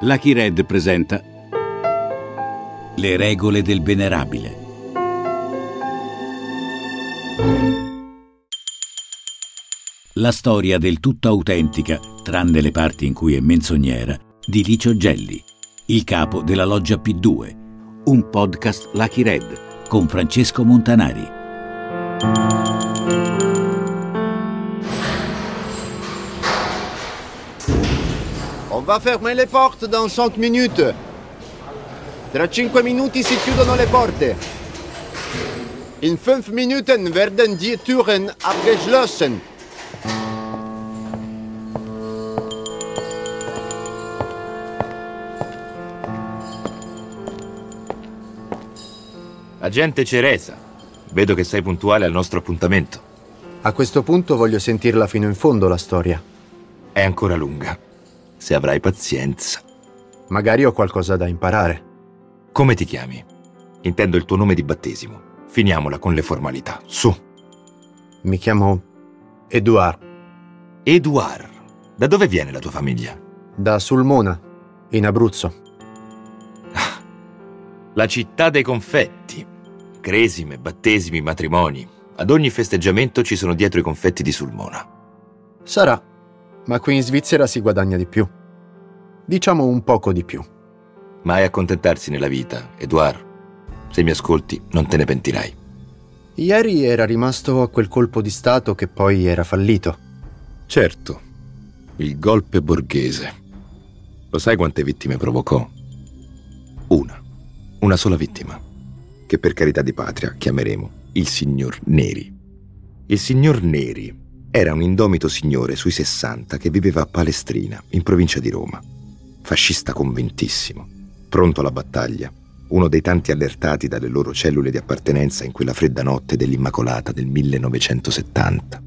Lucky Red presenta Le regole del venerabile. La storia del tutto autentica, tranne le parti in cui è menzognera, di Licio Gelli, il capo della loggia P2, un podcast Lucky Red con Francesco Montanari. Va fermer le porte dans 5 minutes. Tra 5 minuti si chiudono le porte. In 5 minuten werden die Türen abgeschlossen. Agente Ceresa, vedo che sei puntuale al nostro appuntamento. A questo punto voglio sentirla fino in fondo la storia. È ancora lunga. Se avrai pazienza. Magari ho qualcosa da imparare. Come ti chiami? Intendo il tuo nome di battesimo. Finiamola con le formalità. Su. Mi chiamo Eduard, Eduard. Da dove viene la tua famiglia? da Sulmona, in Abruzzo. La città dei confetti. Cresime, battesimi, matrimoni. Ad ogni festeggiamento ci sono dietro i confetti di Sulmona. Sarà, ma qui in Svizzera si guadagna di più. Diciamo un poco di più. Mai accontentarsi nella vita, Eduard. Se mi ascolti, non te ne pentirai. Ieri era rimasto a quel colpo di Stato che poi era fallito. Certo, il golpe borghese. Lo sai quante vittime provocò? Una, una sola vittima, che per carità di patria chiameremo il signor Neri. Il signor Neri era un indomito signore sui 60 che viveva a Palestrina, in provincia di Roma. Fascista convintissimo, pronto alla battaglia, uno dei tanti allertati dalle loro cellule di appartenenza in quella fredda notte dell'Immacolata del 1970.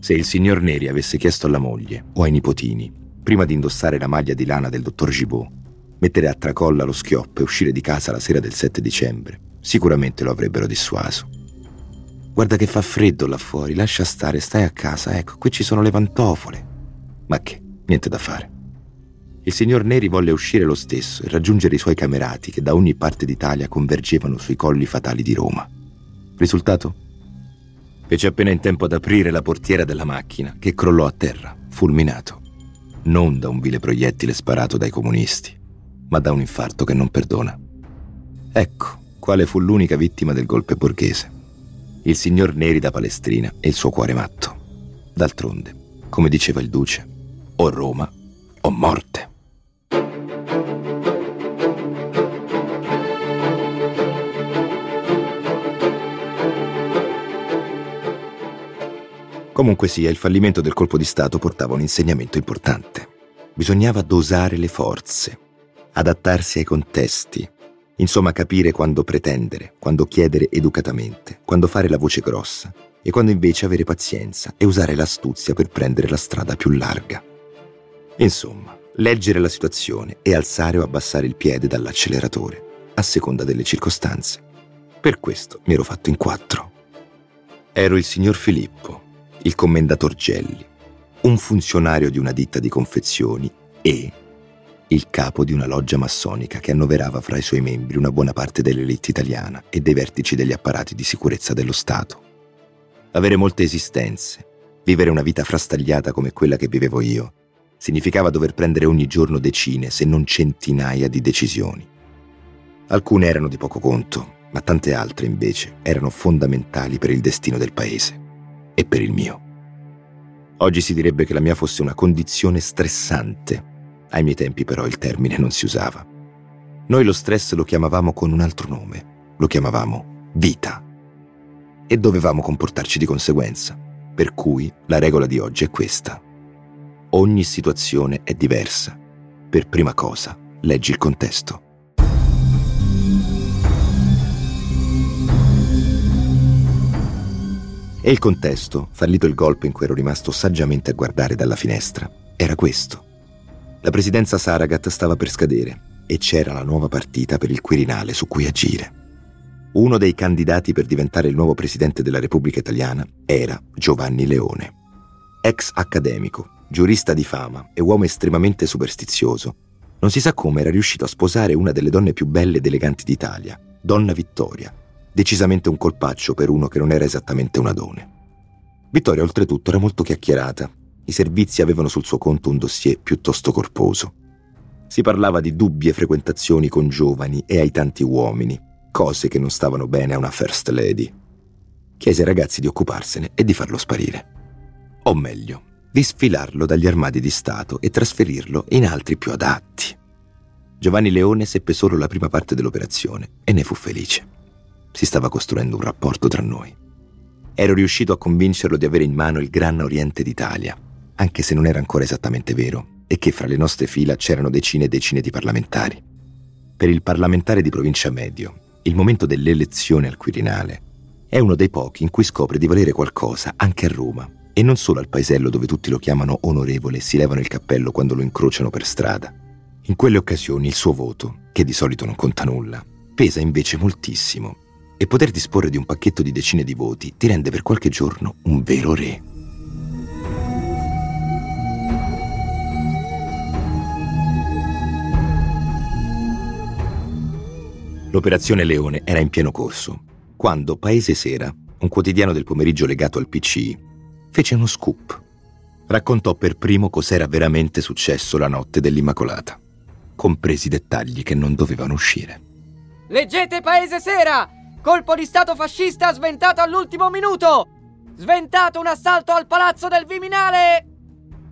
Se il signor Neri avesse chiesto alla moglie o ai nipotini, prima di indossare la maglia di lana del dottor Gibault, mettere a tracolla lo schioppo e uscire di casa la sera del 7 dicembre, sicuramente lo avrebbero dissuaso. Guarda che fa freddo là fuori, lascia stare, stai a casa, ecco, qui ci sono le pantofole. Ma che, niente da fare. Il signor Neri volle uscire lo stesso e raggiungere i suoi camerati che da ogni parte d'Italia convergevano sui colli fatali di Roma. Risultato? Fece appena in tempo ad aprire la portiera della macchina, che crollò a terra, fulminato. Non da un vile proiettile sparato dai comunisti, ma da un infarto che non perdona. Ecco quale fu l'unica vittima del golpe borghese. Il signor Neri da Palestrina e il suo cuore matto. D'altronde, come diceva il duce, o Roma o morte. Comunque sia, il fallimento del colpo di Stato portava un insegnamento importante. Bisognava dosare le forze, adattarsi ai contesti, insomma capire quando pretendere, quando chiedere educatamente, quando fare la voce grossa e quando invece avere pazienza e usare l'astuzia per prendere la strada più larga. Insomma, leggere la situazione e alzare o abbassare il piede dall'acceleratore, a seconda delle circostanze. Per questo mi ero fatto in quattro. Ero il signor Filippo, il commendator Gelli, un funzionario di una ditta di confezioni e il capo di una loggia massonica che annoverava fra i suoi membri una buona parte dell'elite italiana e dei vertici degli apparati di sicurezza dello Stato. Avere molte esistenze, vivere una vita frastagliata come quella che vivevo io, significava dover prendere ogni giorno decine, se non centinaia di decisioni. Alcune erano di poco conto, ma tante altre invece erano fondamentali per il destino del paese e per il mio. Oggi si direbbe che la mia fosse una condizione stressante. Ai miei tempi però il termine non si usava. Noi lo stress lo chiamavamo con un altro nome, lo chiamavamo vita. E dovevamo comportarci di conseguenza. Per cui la regola di oggi è questa. Ogni situazione è diversa. Per prima cosa, leggi il contesto. E il contesto, fallito il golpe in cui ero rimasto saggiamente a guardare dalla finestra, era questo. La presidenza Saragat stava per scadere e c'era la nuova partita per il Quirinale su cui agire. Uno dei candidati per diventare il nuovo presidente della Repubblica Italiana era Giovanni Leone. Ex accademico, giurista di fama e uomo estremamente superstizioso, Non si sa come era riuscito a sposare una delle donne più belle ed eleganti d'Italia, Donna Vittoria, decisamente un colpaccio per uno che non era esattamente un adone. Vittoria oltretutto era molto chiacchierata, i servizi avevano sul suo conto un dossier piuttosto corposo. Si parlava di dubbie frequentazioni con giovani e ai tanti uomini, cose che non stavano bene a una first lady. Chiese ai ragazzi di occuparsene e di farlo sparire. O meglio, di sfilarlo dagli armadi di Stato e trasferirlo in altri più adatti. Giovanni Leone seppe solo la prima parte dell'operazione e ne fu felice. Si stava costruendo un rapporto tra noi. Ero riuscito a convincerlo di avere in mano il Gran Oriente d'Italia, anche se non era ancora esattamente vero, e che fra le nostre fila c'erano decine e decine di parlamentari. Per il parlamentare di provincia medio, il momento dell'elezione al Quirinale è uno dei pochi in cui scopre di valere qualcosa anche a Roma e non solo al paesello dove tutti lo chiamano onorevole e si levano il cappello quando lo incrociano per strada. In quelle occasioni il suo voto, che di solito non conta nulla, pesa invece moltissimo e poter disporre di un pacchetto di decine di voti ti rende per qualche giorno un vero re. L'operazione Leone era in pieno corso, quando Paese Sera, un quotidiano del pomeriggio legato al PCI, fece uno scoop. Raccontò per primo cos'era veramente successo la notte dell'Immacolata, compresi dettagli che non dovevano uscire. Leggete Paese Sera! Colpo di Stato fascista sventato all'ultimo minuto! Sventato un assalto al palazzo del Viminale!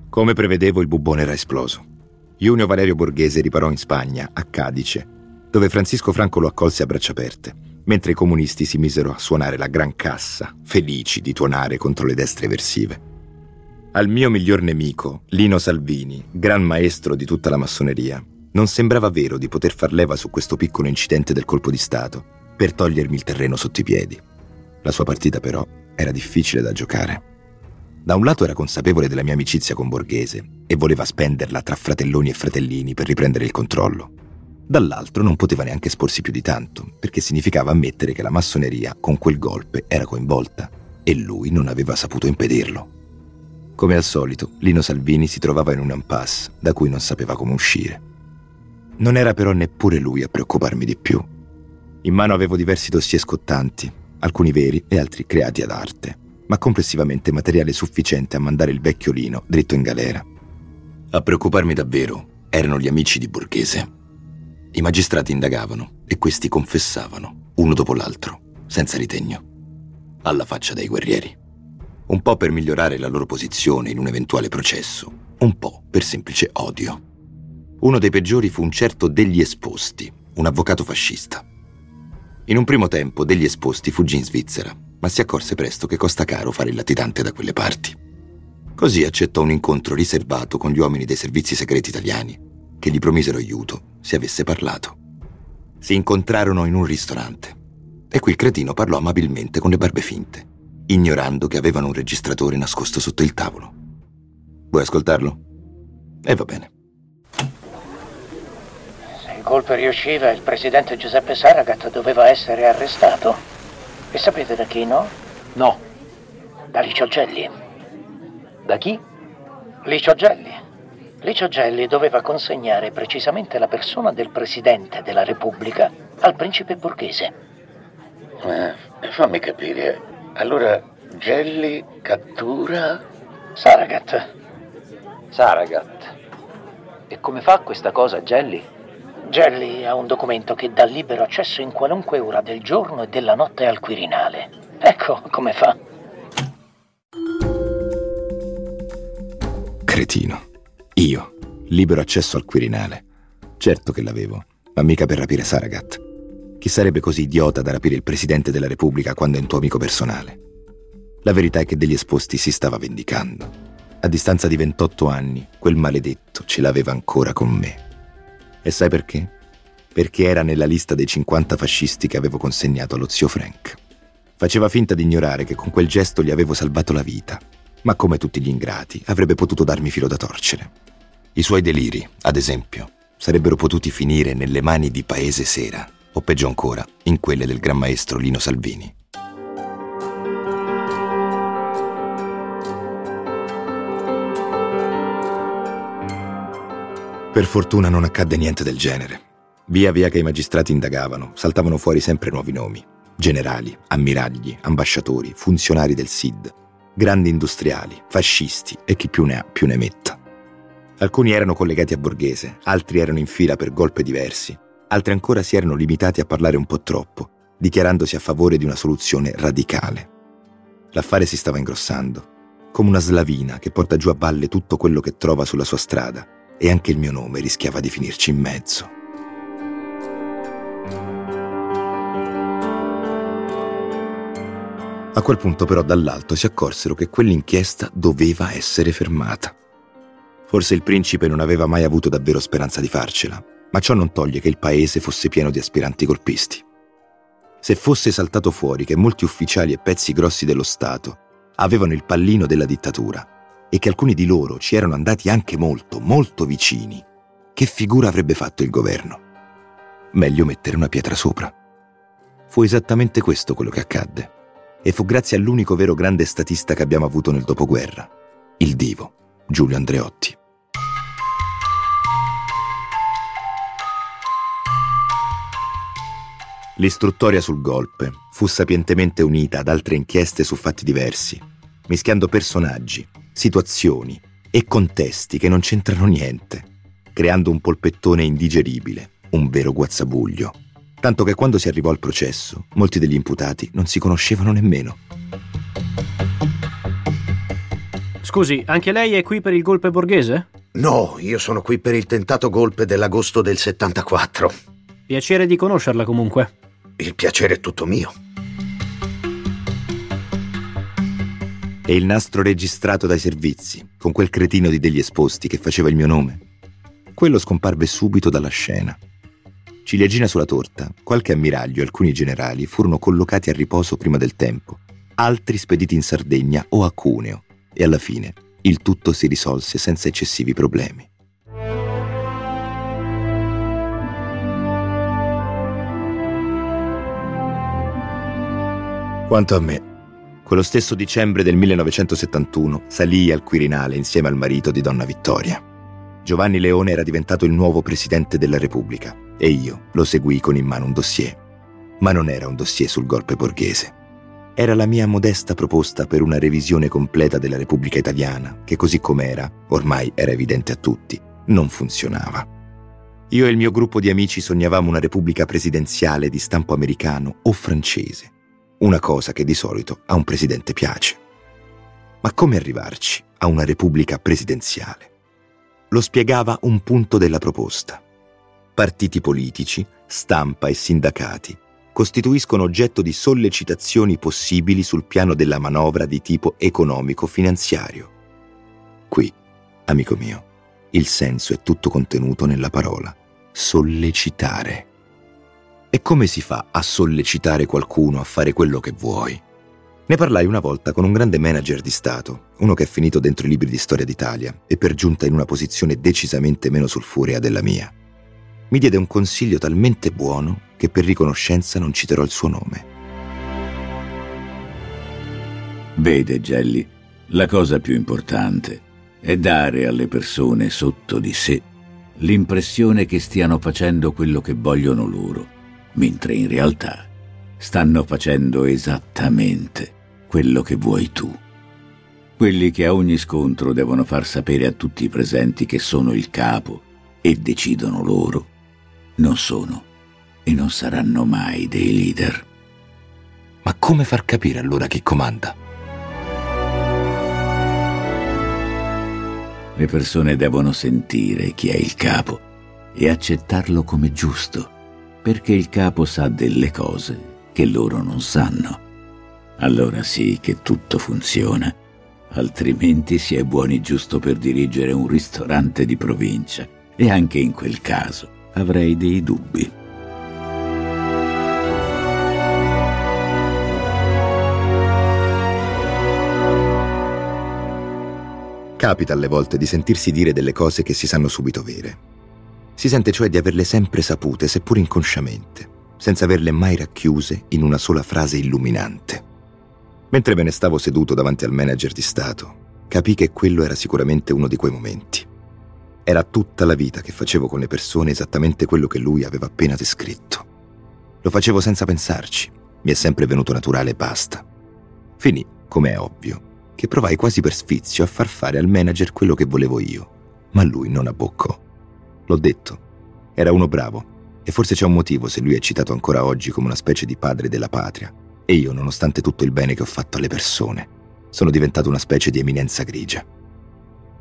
Come prevedevo, il bubbone era esploso. Junio Valerio Borghese riparò in Spagna, a Cadice, dove Francisco Franco lo accolse a braccia aperte mentre i comunisti si misero a suonare la gran cassa, felici di tuonare contro le destre eversive. Al mio miglior nemico, Lino Salvini, gran maestro di tutta la massoneria, non sembrava vero di poter far leva su questo piccolo incidente del colpo di Stato per togliermi il terreno sotto i piedi. La sua partita però era difficile da giocare. Da un lato era consapevole della mia amicizia con Borghese e voleva spenderla tra fratelloni e fratellini per riprendere il controllo. Dall'altro non poteva neanche esporsi più di tanto, perché significava ammettere che la massoneria con quel golpe era coinvolta e lui non aveva saputo impedirlo. Come al solito, Lino Salvini si trovava in un impasse da cui non sapeva come uscire. Non era però neppure lui a preoccuparmi di più. In mano avevo diversi dossier scottanti, alcuni veri e altri creati ad arte, ma complessivamente materiale sufficiente a mandare il vecchio Lino dritto in galera. A preoccuparmi davvero erano gli amici di Borghese. I magistrati indagavano e questi confessavano, uno dopo l'altro, senza ritegno, alla faccia dei guerrieri. Un po' per migliorare la loro posizione in un eventuale processo, un po' per semplice odio. Uno dei peggiori fu un certo degli esposti, un avvocato fascista. In un primo tempo degli esposti fuggì in Svizzera, ma si accorse presto che costa caro fare il latitante da quelle parti. Così accettò un incontro riservato con gli uomini dei servizi segreti italiani che gli promisero aiuto se avesse parlato. Si incontrarono in un ristorante e qui il cretino parlò amabilmente con le barbe finte, ignorando che avevano un registratore nascosto sotto il tavolo. Vuoi ascoltarlo? E eh, va bene. Se il colpo riusciva, il presidente Giuseppe Saragat doveva essere arrestato. E sapete da chi, no? No. Da Licio Gelli. Da chi? Licio Gelli. Licio Gelli doveva consegnare precisamente la persona del Presidente della Repubblica al principe borghese. Ma fammi capire, allora Gelli cattura... Saragat. Saragat. E come fa questa cosa Gelli? Gelli ha un documento che dà libero accesso in qualunque ora del giorno e della notte al Quirinale. Ecco come fa. Cretino. Io, libero accesso al Quirinale. Certo che l'avevo, ma mica per rapire Saragat. Chi sarebbe così idiota da rapire il Presidente della Repubblica quando è un tuo amico personale? La verità è che degli esposti si stava vendicando. A distanza di 28 anni, quel maledetto ce l'aveva ancora con me. E sai perché? Perché era nella lista dei 50 fascisti che avevo consegnato allo zio Frank. Faceva finta di ignorare che con quel gesto gli avevo salvato la vita, ma come tutti gli ingrati avrebbe potuto darmi filo da torcere. I suoi deliri, ad esempio, sarebbero potuti finire nelle mani di Paese Sera, o peggio ancora, in quelle del gran maestro Lino Salvini. Per fortuna non accadde niente del genere. Via via che i magistrati indagavano, saltavano fuori sempre nuovi nomi. Generali, ammiragli, ambasciatori, funzionari del SID, grandi industriali, fascisti e chi più ne ha più ne metta. Alcuni erano collegati a Borghese, altri erano in fila per golpe diversi, altri ancora si erano limitati a parlare un po' troppo, dichiarandosi a favore di una soluzione radicale. L'affare si stava ingrossando, come una slavina che porta giù a valle tutto quello che trova sulla sua strada, e anche il mio nome rischiava di finirci in mezzo. A quel punto però dall'alto si accorsero che quell'inchiesta doveva essere fermata. Forse il principe non aveva mai avuto davvero speranza di farcela, ma ciò non toglie che il paese fosse pieno di aspiranti golpisti. Se fosse saltato fuori che molti ufficiali e pezzi grossi dello Stato avevano il pallino della dittatura e che alcuni di loro ci erano andati anche molto, molto vicini, che figura avrebbe fatto il governo? Meglio mettere una pietra sopra. Fu esattamente questo quello che accadde e fu grazie all'unico vero grande statista che abbiamo avuto nel dopoguerra, il divo, Giulio Andreotti. L'istruttoria sul golpe fu sapientemente unita ad altre inchieste su fatti diversi, mischiando personaggi, situazioni e contesti che non c'entrano niente, creando un polpettone indigeribile, un vero guazzabuglio tanto che quando si arrivò al processo, molti degli imputati non si conoscevano nemmeno. Scusi, anche lei è qui per il golpe borghese? No, io sono qui per il tentato golpe dell'agosto del 74. Piacere di conoscerla comunque. Il piacere è tutto mio. E il nastro registrato dai servizi, con quel cretino di degli esposti che faceva il mio nome. Quello scomparve subito dalla scena Ciliegina sulla torta, qualche ammiraglio e alcuni generali furono collocati a riposo prima del tempo, altri spediti in Sardegna o a Cuneo, e alla fine il tutto si risolse senza eccessivi problemi. Quanto a me, quello stesso dicembre del 1971 salii al Quirinale insieme al marito di Donna Vittoria. Giovanni Leone era diventato il nuovo presidente della Repubblica e io lo seguii con in mano un dossier. Ma non era un dossier sul golpe borghese. Era la mia modesta proposta per una revisione completa della Repubblica Italiana, che così com'era, ormai era evidente a tutti, non funzionava. Io e il mio gruppo di amici sognavamo una Repubblica presidenziale di stampo americano o francese, una cosa che di solito a un presidente piace. Ma come arrivarci a una Repubblica presidenziale? Lo spiegava un punto della proposta partiti politici, stampa e sindacati costituiscono oggetto di sollecitazioni possibili sul piano della manovra di tipo economico-finanziario. Qui, amico mio, il senso è tutto contenuto nella parola sollecitare. E come si fa a sollecitare qualcuno a fare quello che vuoi? Ne parlai una volta con un grande manager di Stato, uno che è finito dentro i libri di storia d'Italia e per giunta in una posizione decisamente meno sulfurea della mia mi diede un consiglio talmente buono che per riconoscenza non citerò il suo nome. Vede, Gelli, la cosa più importante è dare alle persone sotto di sé l'impressione che stiano facendo quello che vogliono loro, mentre in realtà stanno facendo esattamente quello che vuoi tu. Quelli che a ogni scontro devono far sapere a tutti i presenti che sono il capo e decidono loro, non sono e non saranno mai dei leader. Ma come far capire allora chi comanda? Le persone devono sentire chi è il capo e accettarlo come giusto, perché il capo sa delle cose che loro non sanno. Allora sì che tutto funziona, altrimenti si è buoni giusto per dirigere un ristorante di provincia e anche in quel caso avrei dei dubbi. Capita alle volte di sentirsi dire delle cose che si sanno subito vere. Si sente cioè di averle sempre sapute, seppur inconsciamente, senza averle mai racchiuse in una sola frase illuminante. Mentre me ne stavo seduto davanti al manager di Stato, capì che quello era sicuramente uno di quei momenti. Era tutta la vita che facevo con le persone esattamente quello che lui aveva appena descritto. Lo facevo senza pensarci, mi è sempre venuto naturale e basta. Finì, come è ovvio, che provai quasi per sfizio a far fare al manager quello che volevo io, ma lui non abboccò. L'ho detto, era uno bravo, e forse c'è un motivo se lui è citato ancora oggi come una specie di padre della patria, e io, nonostante tutto il bene che ho fatto alle persone, sono diventato una specie di eminenza grigia.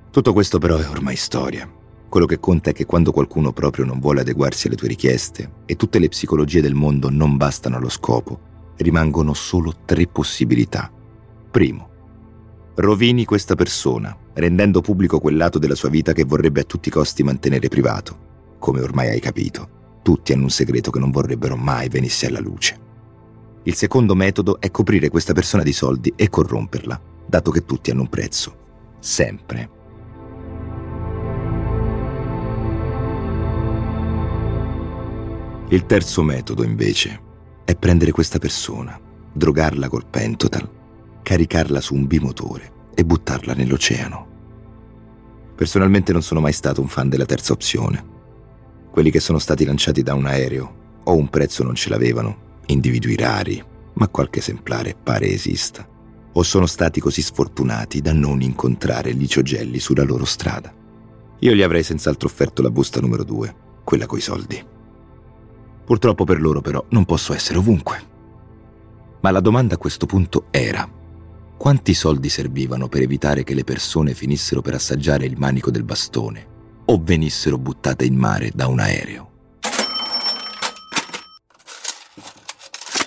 Tutto questo però è ormai storia. Quello che conta è che quando qualcuno proprio non vuole adeguarsi alle tue richieste e tutte le psicologie del mondo non bastano allo scopo, rimangono solo tre possibilità. Primo, rovini questa persona, rendendo pubblico quel lato della sua vita che vorrebbe a tutti i costi mantenere privato. Come ormai hai capito, tutti hanno un segreto che non vorrebbero mai venisse alla luce. Il secondo metodo è coprire questa persona di soldi e corromperla, dato che tutti hanno un prezzo. Sempre. Il terzo metodo, invece, è prendere questa persona, drogarla col pentotal caricarla su un bimotore e buttarla nell'oceano. Personalmente non sono mai stato un fan della terza opzione. Quelli che sono stati lanciati da un aereo o un prezzo non ce l'avevano, individui rari, ma qualche esemplare pare esista, o sono stati così sfortunati da non incontrare Licio Gelli sulla loro strada. Io gli avrei senz'altro offerto la busta numero due, quella coi soldi. Purtroppo per loro però non posso essere ovunque. Ma la domanda a questo punto era quanti soldi servivano per evitare che le persone finissero per assaggiare il manico del bastone o venissero buttate in mare da un aereo.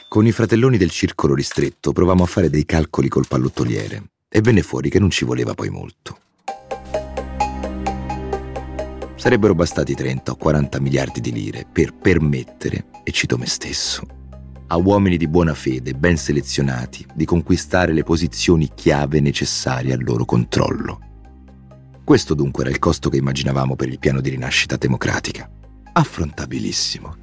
Con i fratelloni del circolo ristretto provammo a fare dei calcoli col pallottoliere e venne fuori che non ci voleva poi molto. Sarebbero bastati 30 o 40 miliardi di lire per permettere, e cito me stesso, a uomini di buona fede, ben selezionati, di conquistare le posizioni chiave necessarie al loro controllo. Questo dunque era il costo che immaginavamo per il piano di rinascita democratica. Affrontabilissimo.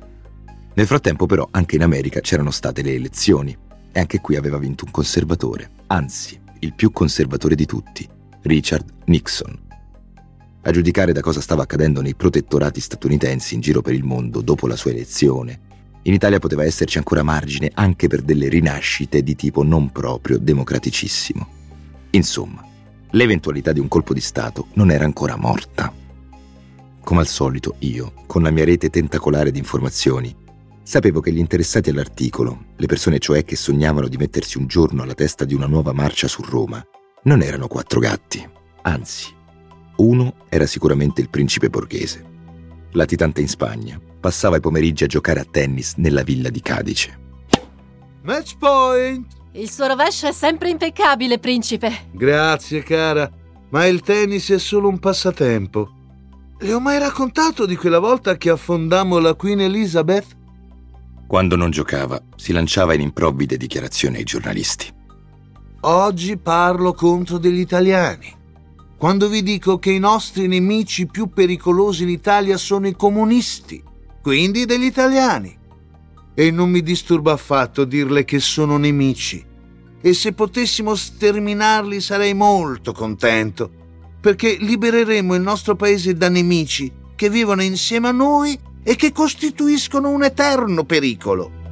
Nel frattempo però anche in America c'erano state le elezioni e anche qui aveva vinto un conservatore, anzi il più conservatore di tutti, Richard Nixon. A giudicare da cosa stava accadendo nei protettorati statunitensi in giro per il mondo dopo la sua elezione in Italia poteva esserci ancora margine anche per delle rinascite di tipo non proprio democraticissimo. Insomma, l'eventualità di un colpo di Stato non era ancora morta. Come al solito, io, con la mia rete tentacolare di informazioni, sapevo che gli interessati all'articolo, le persone cioè che sognavano di mettersi un giorno alla testa di una nuova marcia su Roma, non erano quattro gatti. Anzi, uno era sicuramente il principe borghese, latitante in Spagna, passava i pomeriggi a giocare a tennis nella villa di Cadice. Match point! Il suo rovescio è sempre impeccabile, principe. Grazie, cara, ma il tennis è solo un passatempo. Le ho mai raccontato di quella volta che affondammo la Queen Elizabeth? Quando non giocava, si lanciava in improvvide dichiarazioni ai giornalisti. Oggi parlo contro degli italiani. Quando vi dico che i nostri nemici più pericolosi in Italia sono i comunisti quindi degli italiani. E non mi disturba affatto dirle che sono nemici. E se potessimo sterminarli sarei molto contento, perché libereremo il nostro paese da nemici che vivono insieme a noi e che costituiscono un eterno pericolo.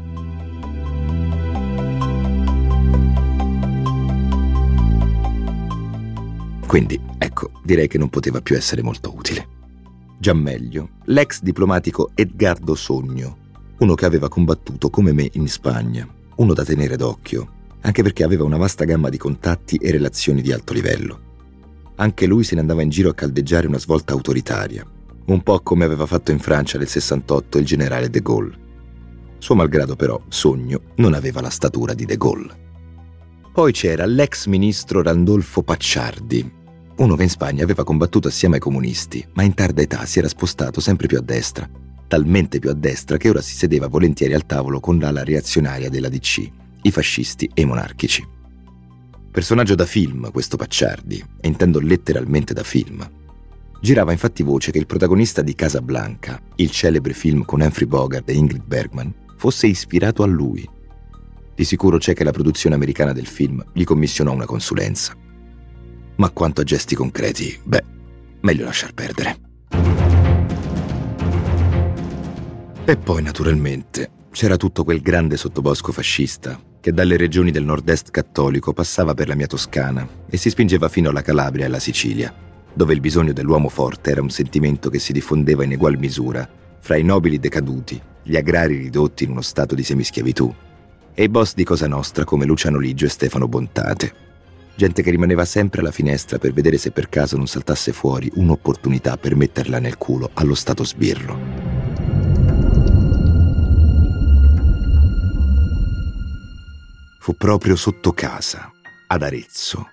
Quindi, ecco, direi che non poteva più essere molto utile. Già meglio, l'ex diplomatico Edgardo Sogno, uno che aveva combattuto come me in Spagna, uno da tenere d'occhio, anche perché aveva una vasta gamma di contatti e relazioni di alto livello. Anche lui se ne andava in giro a caldeggiare una svolta autoritaria, un po' come aveva fatto in Francia nel 68 il generale de Gaulle. Suo malgrado però, Sogno non aveva la statura di de Gaulle. Poi c'era l'ex ministro Randolfo Pacciardi, uno che in Spagna aveva combattuto assieme ai comunisti, ma in tarda età si era spostato sempre più a destra, talmente più a destra che ora si sedeva volentieri al tavolo con l'ala reazionaria della DC, i fascisti e i monarchici. Personaggio da film questo Pacciardi, e intendo letteralmente da film. Girava infatti voce che il protagonista di Casablanca, il celebre film con Humphrey Bogart e Ingrid Bergman, fosse ispirato a lui. Di sicuro c'è che la produzione americana del film gli commissionò una consulenza ma quanto a gesti concreti, beh, meglio lasciar perdere. E poi, naturalmente, c'era tutto quel grande sottobosco fascista che dalle regioni del nord-est cattolico passava per la mia Toscana e si spingeva fino alla Calabria e alla Sicilia, dove il bisogno dell'uomo forte era un sentimento che si diffondeva in egual misura fra i nobili decaduti, gli agrari ridotti in uno stato di semischiavitù e i boss di Cosa Nostra come Luciano Ligio e Stefano Bontate. Gente che rimaneva sempre alla finestra per vedere se per caso non saltasse fuori un'opportunità per metterla nel culo allo stato sbirro. Fu proprio sotto casa, ad Arezzo,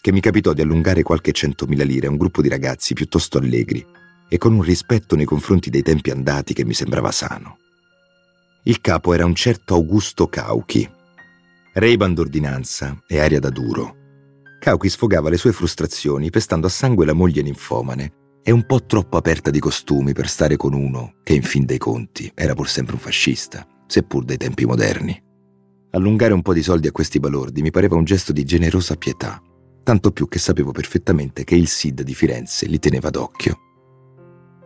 che mi capitò di allungare qualche centomila lire a un gruppo di ragazzi piuttosto allegri e con un rispetto nei confronti dei tempi andati che mi sembrava sano. Il capo era un certo Augusto Cauchi, Ray-Ban d'ordinanza e aria da duro. Cauchi sfogava le sue frustrazioni pestando a sangue la moglie ninfomane e un po' troppo aperta di costumi per stare con uno che in fin dei conti era pur sempre un fascista, seppur dei tempi moderni. Allungare un po' di soldi a questi balordi mi pareva un gesto di generosa pietà, tanto più che sapevo perfettamente che il SID di Firenze li teneva d'occhio.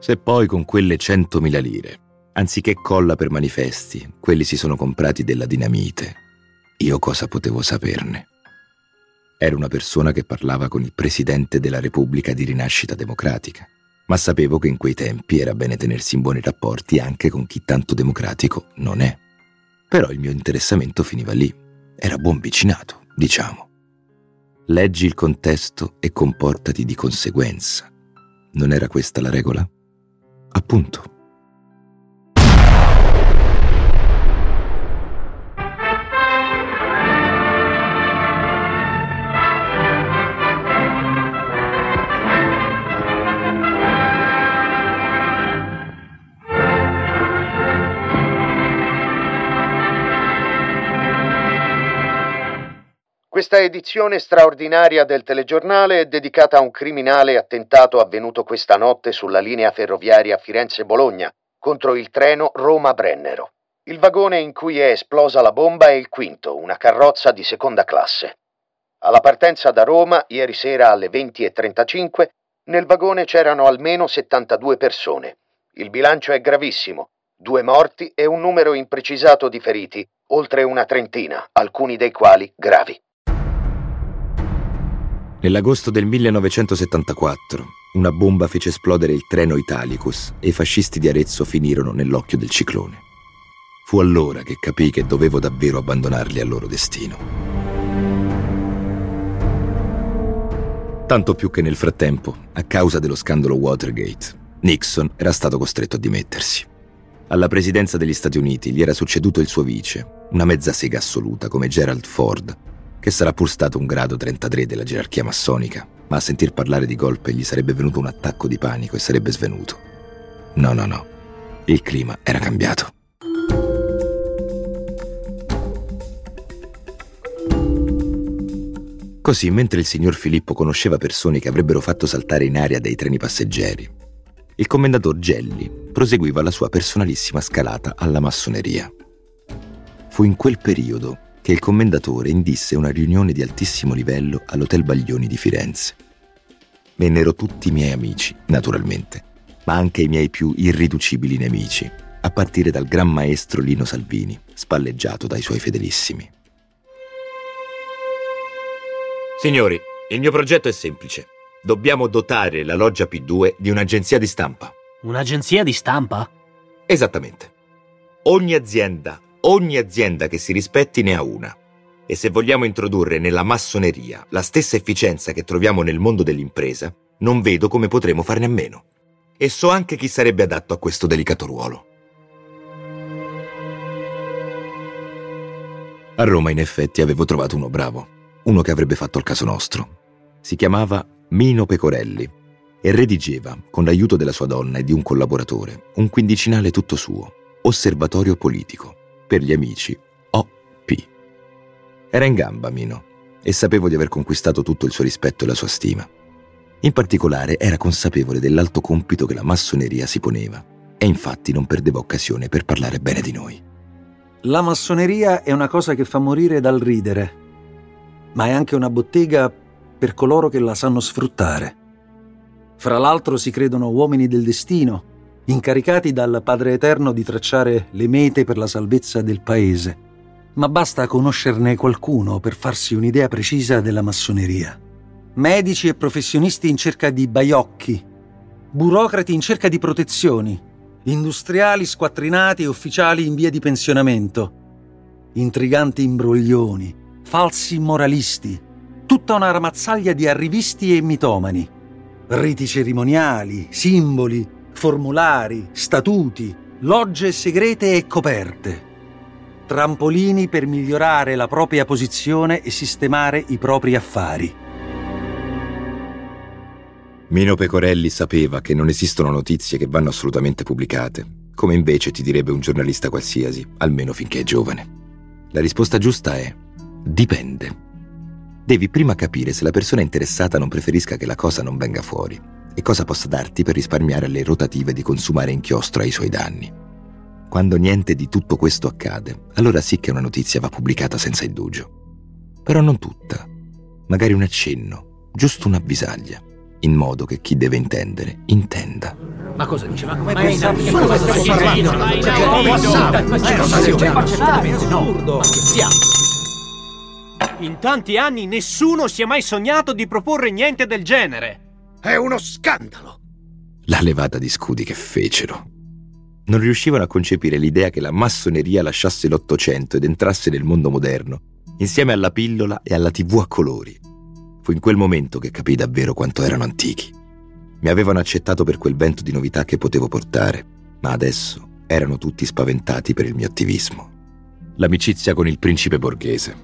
Se poi con quelle centomila lire, anziché colla per manifesti, quelli si sono comprati della dinamite, io cosa potevo saperne? Era una persona che parlava con il presidente della Repubblica di Rinascita Democratica, ma sapevo che in quei tempi era bene tenersi in buoni rapporti anche con chi tanto democratico non è. Però il mio interessamento finiva lì. Era buon vicinato, diciamo. Leggi il contesto e comportati di conseguenza. Non era questa la regola? Appunto. Questa edizione straordinaria del telegiornale è dedicata a un criminale attentato avvenuto questa notte sulla linea ferroviaria Firenze-Bologna contro il treno Roma-Brennero. Il vagone in cui è esplosa la bomba è il quinto, una carrozza di seconda classe. Alla partenza da Roma, ieri sera alle 20.35, nel vagone c'erano almeno 72 persone. Il bilancio è gravissimo, due morti e un numero imprecisato di feriti, oltre una trentina, alcuni dei quali gravi. Nell'agosto del 1974 una bomba fece esplodere il treno Italicus e i fascisti di Arezzo finirono nell'occhio del ciclone. Fu allora che capii che dovevo davvero abbandonarli al loro destino. Tanto più che nel frattempo, a causa dello scandalo Watergate, Nixon era stato costretto a dimettersi. Alla presidenza degli Stati Uniti gli era succeduto il suo vice, una mezza sega assoluta come Gerald Ford, che sarà pur stato un grado 33 della gerarchia massonica, ma a sentir parlare di golpe gli sarebbe venuto un attacco di panico e sarebbe svenuto. No, no, no. Il clima era cambiato. Così, mentre il signor Filippo conosceva persone che avrebbero fatto saltare in aria dei treni passeggeri, il commendator Gelli proseguiva la sua personalissima scalata alla massoneria. Fu in quel periodo che il commendatore indisse una riunione di altissimo livello all'Hotel Baglioni di Firenze. Vennero tutti i miei amici, naturalmente, ma anche i miei più irriducibili nemici, a partire dal gran maestro Lino Salvini, spalleggiato dai suoi fedelissimi. Signori, il mio progetto è semplice. Dobbiamo dotare la loggia P2 di un'agenzia di stampa. Un'agenzia di stampa? Esattamente. Ogni azienda Ogni azienda che si rispetti ne ha una. E se vogliamo introdurre nella massoneria la stessa efficienza che troviamo nel mondo dell'impresa, non vedo come potremo farne a meno. E so anche chi sarebbe adatto a questo delicato ruolo. A Roma, in effetti, avevo trovato uno bravo, uno che avrebbe fatto il caso nostro. Si chiamava Mino Pecorelli e redigeva, con l'aiuto della sua donna e di un collaboratore, un quindicinale tutto suo, Osservatorio Politico per gli amici O.P. Era in gamba Mino e sapevo di aver conquistato tutto il suo rispetto e la sua stima. In particolare era consapevole dell'alto compito che la massoneria si poneva e infatti non perdeva occasione per parlare bene di noi. La massoneria è una cosa che fa morire dal ridere, ma è anche una bottega per coloro che la sanno sfruttare. Fra l'altro si credono uomini del destino incaricati dal Padre Eterno di tracciare le mete per la salvezza del paese. Ma basta conoscerne qualcuno per farsi un'idea precisa della massoneria. Medici e professionisti in cerca di baiocchi, burocrati in cerca di protezioni, industriali squattrinati e ufficiali in via di pensionamento, intriganti imbroglioni, falsi moralisti, tutta una ramazzaglia di arrivisti e mitomani, riti cerimoniali, simboli, formulari, statuti, logge segrete e coperte, trampolini per migliorare la propria posizione e sistemare i propri affari. Mino Pecorelli sapeva che non esistono notizie che vanno assolutamente pubblicate, come invece ti direbbe un giornalista qualsiasi, almeno finché è giovane. La risposta giusta è dipende. Devi prima capire se la persona interessata non preferisca che la cosa non venga fuori e cosa possa darti per risparmiare alle rotative di consumare inchiostro ai suoi danni. Quando niente di tutto questo accade, allora sì che una notizia va pubblicata senza indugio. Però non tutta. Magari un accenno, giusto un'avvisaglia in modo che chi deve intendere intenda. Ma cosa dice? Ma come Ma è assurdo! In tanti anni nessuno si è mai sognato di proporre niente del genere. È uno scandalo! La levata di scudi che fecero. Non riuscivano a concepire l'idea che la massoneria lasciasse l'Ottocento ed entrasse nel mondo moderno, insieme alla pillola e alla tv a colori. Fu in quel momento che capii davvero quanto erano antichi. Mi avevano accettato per quel vento di novità che potevo portare, ma adesso erano tutti spaventati per il mio attivismo. L'amicizia con il principe borghese,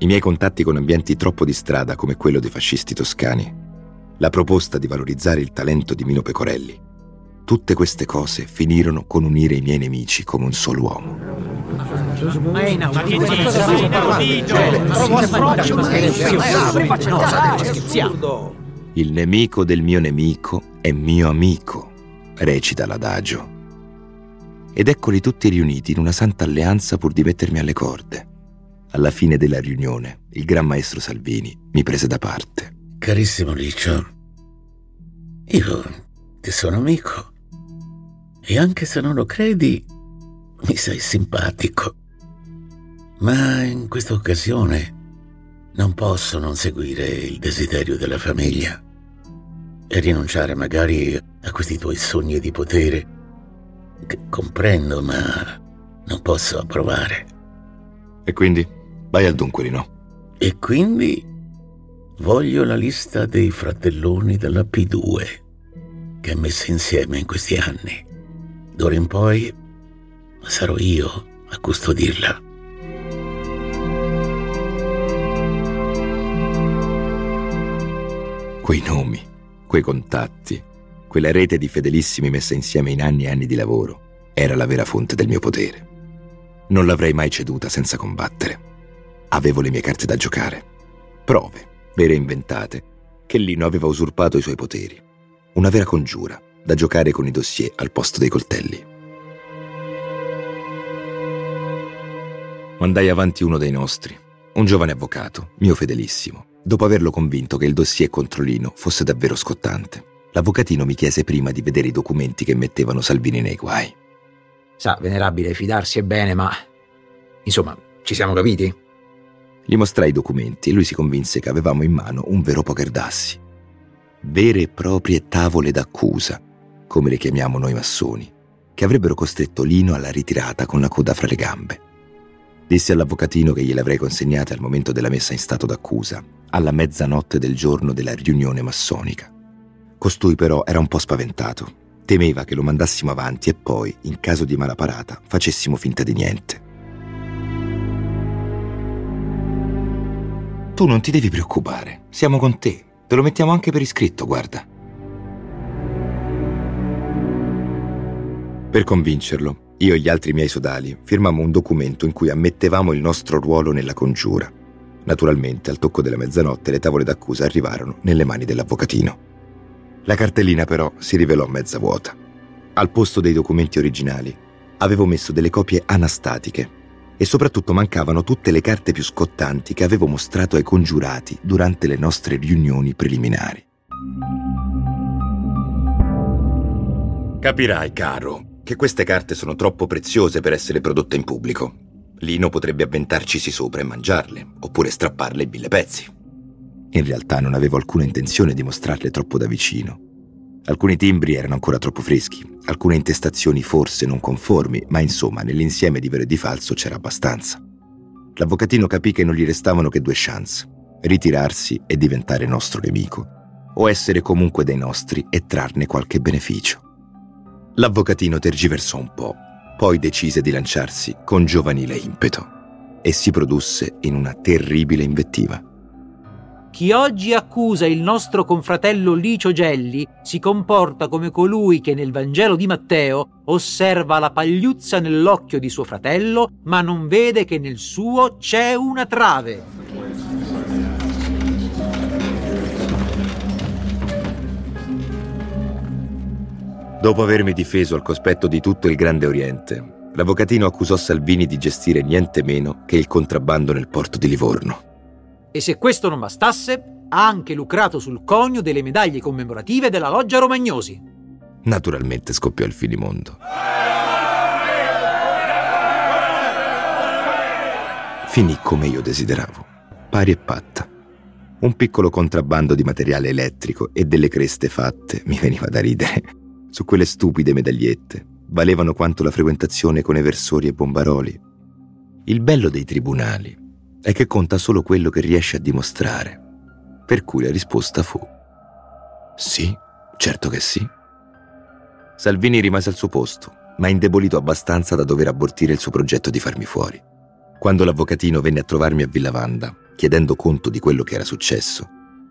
i miei contatti con ambienti troppo di strada come quello dei fascisti toscani, la proposta di valorizzare il talento di Mino Pecorelli. Tutte queste cose finirono con unire i miei nemici come un solo uomo. Il nemico del mio nemico è mio amico, recita l'adagio. Ed eccoli tutti riuniti in una santa alleanza pur di mettermi alle corde. Alla fine della riunione, il gran maestro Salvini mi prese da parte. Carissimo Licio, io ti sono amico e anche se non lo credi, mi sei simpatico. Ma in questa occasione non posso non seguire il desiderio della famiglia e rinunciare magari a questi tuoi sogni di potere che comprendo ma non posso approvare. E quindi vai al dunque di no. E quindi voglio la lista dei fratelloni della P2 che hai messo insieme in questi anni. D'ora in poi sarò io a custodirla. Quei nomi, quei contatti, quella rete di fedelissimi messa insieme in anni e anni di lavoro, era la vera fonte del mio potere. Non l'avrei mai ceduta senza combattere. Avevo le mie carte da giocare. Prove, vere e inventate, che Lino aveva usurpato i suoi poteri. Una vera congiura, da giocare con i dossier al posto dei coltelli. Mandai avanti uno dei nostri, un giovane avvocato, mio fedelissimo, dopo averlo convinto che il dossier contro Lino fosse davvero scottante. L'avvocatino mi chiese prima di vedere i documenti che mettevano Salvini nei guai. Sa, venerabile, fidarsi è bene, ma... Insomma, ci siamo capiti? Gli mostrai i documenti e lui si convinse che avevamo in mano un vero poker d'assi. Vere e proprie tavole d'accusa, come le chiamiamo noi massoni, che avrebbero costretto Lino alla ritirata con la coda fra le gambe. Dissi all'avvocatino che gliele avrei consegnate al momento della messa in stato d'accusa, alla mezzanotte del giorno della riunione massonica. Costui però era un po' spaventato. Temeva che lo mandassimo avanti e poi, in caso di mala parata, facessimo finta di niente. Tu non ti devi preoccupare, siamo con te. Te lo mettiamo anche per iscritto, guarda. Per convincerlo, io e gli altri miei sodali firmammo un documento in cui ammettevamo il nostro ruolo nella congiura. Naturalmente, al tocco della mezzanotte, le tavole d'accusa arrivarono nelle mani dell'avvocatino. La cartellina però si rivelò mezza vuota. Al posto dei documenti originali avevo messo delle copie anastatiche e soprattutto mancavano tutte le carte più scottanti che avevo mostrato ai congiurati durante le nostre riunioni preliminari. Capirai, caro, che queste carte sono troppo preziose per essere prodotte in pubblico. Lino potrebbe avventarcisi sopra e mangiarle, oppure strapparle in mille pezzi. In realtà non avevo alcuna intenzione di mostrarle troppo da vicino. Alcuni timbri erano ancora troppo freschi, alcune intestazioni forse non conformi, ma insomma nell'insieme di vero e di falso c'era abbastanza. L'avvocatino capì che non gli restavano che due chance, ritirarsi e diventare nostro nemico, o essere comunque dei nostri e trarne qualche beneficio. L'avvocatino tergiversò un po', poi decise di lanciarsi con giovanile impeto e si produsse in una terribile invettiva. Chi oggi accusa il nostro confratello Licio Gelli si comporta come colui che nel Vangelo di Matteo osserva la pagliuzza nell'occhio di suo fratello, ma non vede che nel suo c'è una trave. Dopo avermi difeso al cospetto di tutto il Grande Oriente, l'avvocatino accusò Salvini di gestire niente meno che il contrabbando nel porto di Livorno. E se questo non bastasse, ha anche lucrato sul conio delle medaglie commemorative della loggia Romagnosi. Naturalmente scoppiò il finimondo. Finì come io desideravo, pari e patta. Un piccolo contrabbando di materiale elettrico e delle creste fatte, mi veniva da ridere, su quelle stupide medagliette. Valevano quanto la frequentazione con eversori e bombaroli. Il bello dei tribunali è che conta solo quello che riesce a dimostrare. Per cui la risposta fu sì, certo che sì. Salvini rimase al suo posto, ma indebolito abbastanza da dover abortire il suo progetto di farmi fuori. Quando l'avvocatino venne a trovarmi a Villavanda, chiedendo conto di quello che era successo,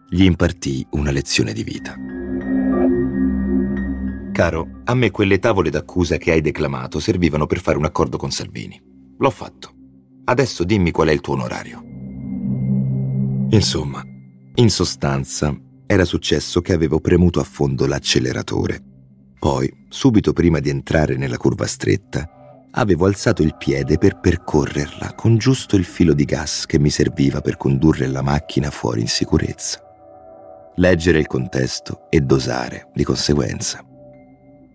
gli impartii una lezione di vita. Caro, a me quelle tavole d'accusa che hai declamato servivano per fare un accordo con Salvini. L'ho fatto. Adesso dimmi qual è il tuo onorario. Insomma, in sostanza, era successo che avevo premuto a fondo l'acceleratore. Poi, subito prima di entrare nella curva stretta, avevo alzato il piede per percorrerla con giusto il filo di gas che mi serviva per condurre la macchina fuori in sicurezza. Leggere il contesto e dosare di conseguenza.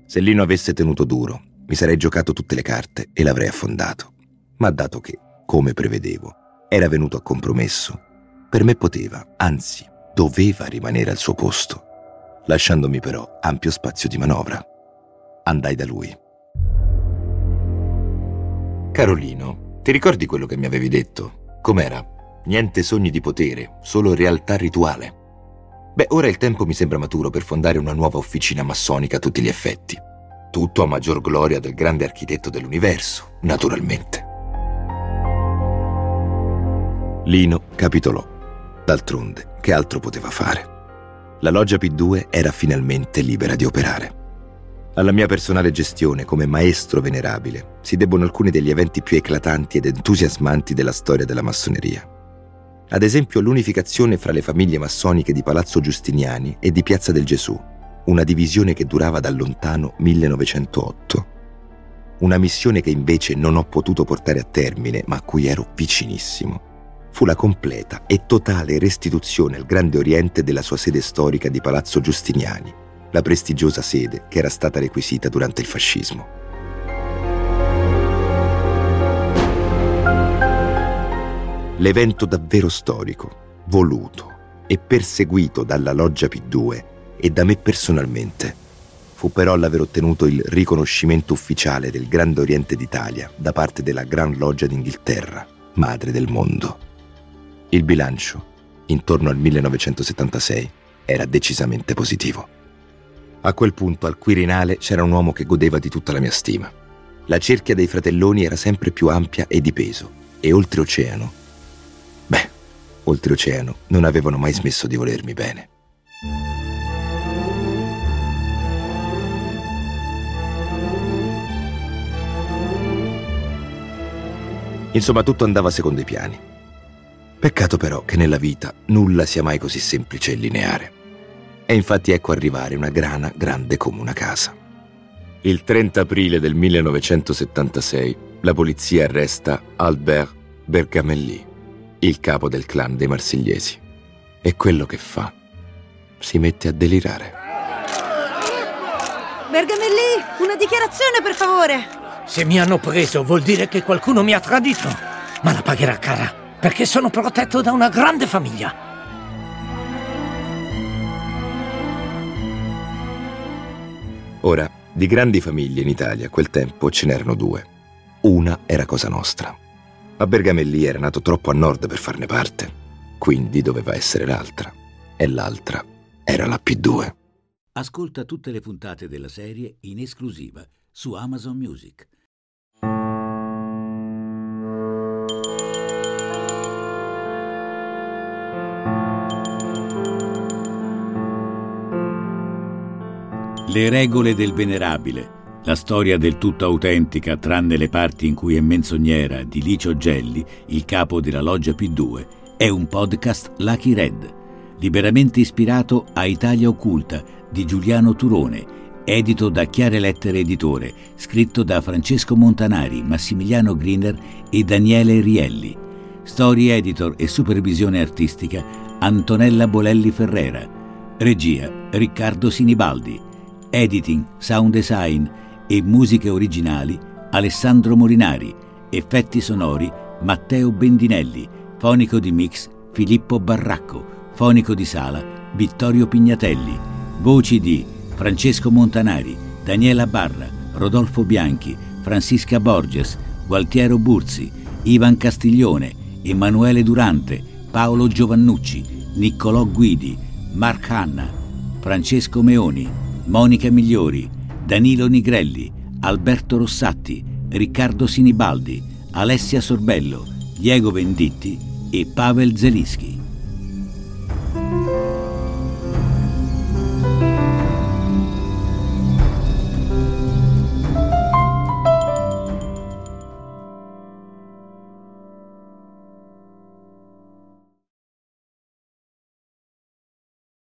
Se Lino avesse tenuto duro, mi sarei giocato tutte le carte e l'avrei affondato. Ma dato che, come prevedevo, era venuto a compromesso, per me poteva, anzi, doveva rimanere al suo posto, lasciandomi però ampio spazio di manovra. Andai da lui. Carolino, ti ricordi quello che mi avevi detto? Com'era? Niente sogni di potere, solo realtà rituale. Beh, ora il tempo mi sembra maturo per fondare una nuova officina massonica a tutti gli effetti. Tutto a maggior gloria del grande architetto dell'universo, naturalmente. Lino capitolò. D'altronde, che altro poteva fare? La loggia P2 era finalmente libera di operare. Alla mia personale gestione come maestro venerabile si debbono alcuni degli eventi più eclatanti ed entusiasmanti della storia della massoneria. Ad esempio l'unificazione fra le famiglie massoniche di Palazzo Giustiniani e di Piazza del Gesù, una divisione che durava dal lontano 1908. Una missione che invece non ho potuto portare a termine, ma a cui ero vicinissimo. Fu la completa e totale restituzione al Grande Oriente della sua sede storica di Palazzo Giustiniani, la prestigiosa sede che era stata requisita durante il fascismo. L'evento davvero storico, voluto e perseguito dalla Loggia P2 e da me personalmente, fu però l'aver ottenuto il riconoscimento ufficiale del Grande Oriente d'Italia da parte della Gran Loggia d'Inghilterra, madre del mondo. Il bilancio, intorno al 1976, era decisamente positivo. A quel punto al Quirinale c'era un uomo che godeva di tutta la mia stima. La cerchia dei fratelloni era sempre più ampia e di peso, e oltreoceano. Beh, oltreoceano non avevano mai smesso di volermi bene. Insomma, tutto andava secondo i piani. Peccato però che nella vita nulla sia mai così semplice e lineare. E infatti ecco arrivare una grana grande come una casa. Il 30 aprile del 1976 la polizia arresta Albert Bergamelli, il capo del clan dei marsigliesi. E quello che fa? Si mette a delirare. Bergamelli, una dichiarazione per favore. Se mi hanno preso vuol dire che qualcuno mi ha tradito, ma la pagherà cara, perché sono protetto da una grande famiglia. Ora, di grandi famiglie in Italia a quel tempo ce n'erano due. Una era Cosa Nostra. Ma Bergamelli era nato troppo a nord per farne parte, quindi doveva essere l'altra. E l'altra era la P2. Ascolta tutte le puntate della serie in esclusiva su Amazon Music. Le regole del venerabile, la storia del tutto autentica tranne le parti in cui è menzognera di Licio Gelli, il capo della loggia P2, è un podcast Lucky Red, liberamente ispirato a Italia Occulta di Giuliano Turone, edito da Chiare Lettere Editore, scritto da Francesco Montanari, Massimiliano Griner e Daniele Rielli. Story editor e supervisione artistica Antonella Bolelli Ferrera. Regia Riccardo Sinibaldi. Editing, sound design e musiche originali Alessandro Molinari. Effetti sonori Matteo Bendinelli. Fonico di mix Filippo Barracco. Fonico di sala Vittorio Pignatelli. Voci di Francesco Montanari, Daniela Barra, Rodolfo Bianchi, Francisca Borges, Gualtiero Burzi, Ivan Castiglione, Emanuele Durante, Paolo Giovannucci, Niccolò Guidi, Mark Hanna, Francesco Meoni, Monica Migliori, Danilo Nigrelli, Alberto Rossatti, Riccardo Sinibaldi, Alessia Sorbello, Diego Venditti e Pavel Zelischi.